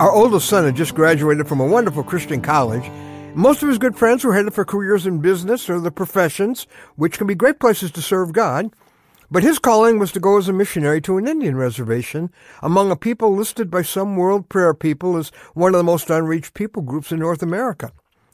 Our oldest son had just graduated from a wonderful Christian college. Most of his good friends were headed for careers in business or the professions, which can be great places to serve God. But his calling was to go as a missionary to an Indian reservation among a people listed by some World Prayer People as one of the most unreached people groups in North America.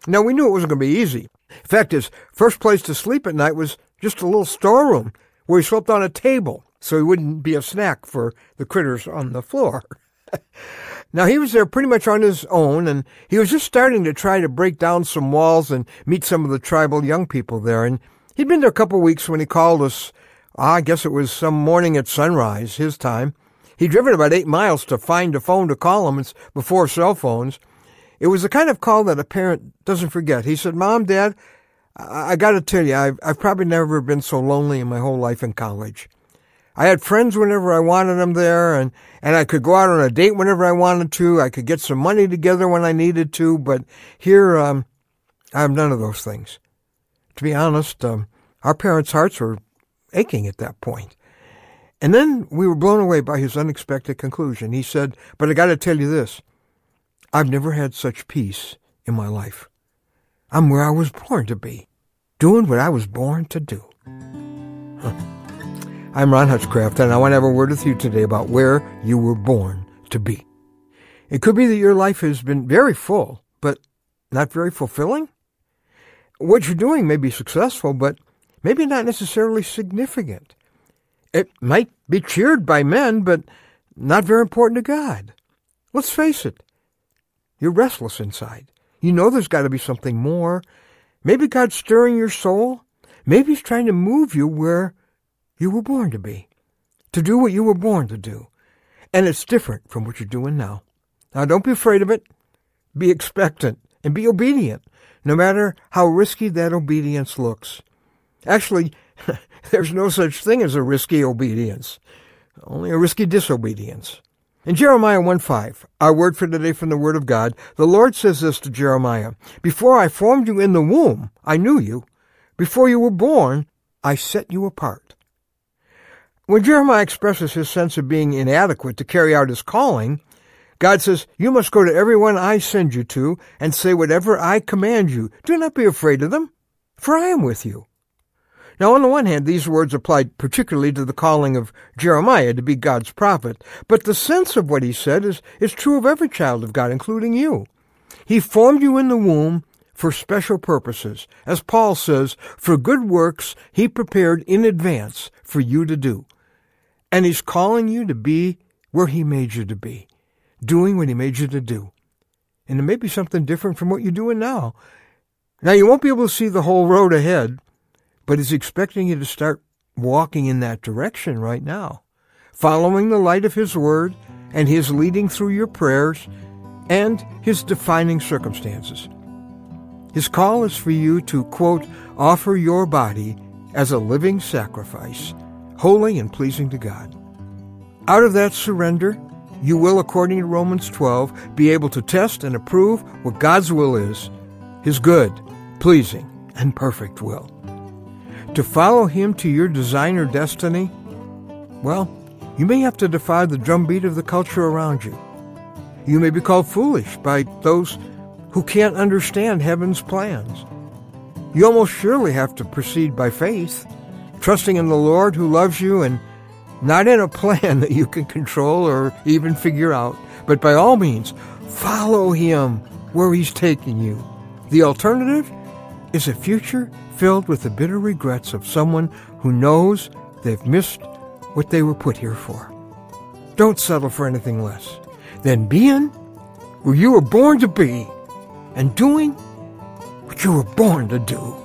Now, we knew it wasn't going to be easy. In fact, his first place to sleep at night was just a little storeroom where he slept on a table so he wouldn't be a snack for the critters on the floor. Now he was there pretty much on his own and he was just starting to try to break down some walls and meet some of the tribal young people there. And he'd been there a couple of weeks when he called us. Ah, I guess it was some morning at sunrise, his time. He'd driven about eight miles to find a phone to call him. It's before cell phones. It was the kind of call that a parent doesn't forget. He said, Mom, Dad, I, I gotta tell you, I've, I've probably never been so lonely in my whole life in college. I had friends whenever I wanted them there, and, and I could go out on a date whenever I wanted to. I could get some money together when I needed to, but here, um, I have none of those things. To be honest, um, our parents' hearts were aching at that point. And then we were blown away by his unexpected conclusion. He said, But I got to tell you this I've never had such peace in my life. I'm where I was born to be, doing what I was born to do. Huh. I'm Ron Hutchcraft, and I want to have a word with you today about where you were born to be. It could be that your life has been very full, but not very fulfilling. What you're doing may be successful, but maybe not necessarily significant. It might be cheered by men, but not very important to God. Let's face it. You're restless inside. You know there's got to be something more. Maybe God's stirring your soul. Maybe He's trying to move you where you were born to be, to do what you were born to do. And it's different from what you're doing now. Now, don't be afraid of it. Be expectant and be obedient, no matter how risky that obedience looks. Actually, there's no such thing as a risky obedience, only a risky disobedience. In Jeremiah 1:5, our word for today from the Word of God, the Lord says this to Jeremiah Before I formed you in the womb, I knew you. Before you were born, I set you apart. When Jeremiah expresses his sense of being inadequate to carry out his calling, God says, You must go to everyone I send you to and say whatever I command you. Do not be afraid of them, for I am with you. Now, on the one hand, these words applied particularly to the calling of Jeremiah to be God's prophet, but the sense of what he said is, is true of every child of God, including you. He formed you in the womb for special purposes. As Paul says, for good works he prepared in advance for you to do. And He's calling you to be where He made you to be, doing what He made you to do. And it may be something different from what you're doing now. Now, you won't be able to see the whole road ahead, but He's expecting you to start walking in that direction right now, following the light of His Word and His leading through your prayers and His defining circumstances. His call is for you to, quote, offer your body as a living sacrifice holy and pleasing to God. Out of that surrender, you will, according to Romans 12, be able to test and approve what God's will is, His good, pleasing, and perfect will. To follow Him to your design or destiny, well, you may have to defy the drumbeat of the culture around you. You may be called foolish by those who can't understand heaven's plans. You almost surely have to proceed by faith trusting in the Lord who loves you and not in a plan that you can control or even figure out, but by all means, follow Him where He's taking you. The alternative is a future filled with the bitter regrets of someone who knows they've missed what they were put here for. Don't settle for anything less than being where you were born to be and doing what you were born to do.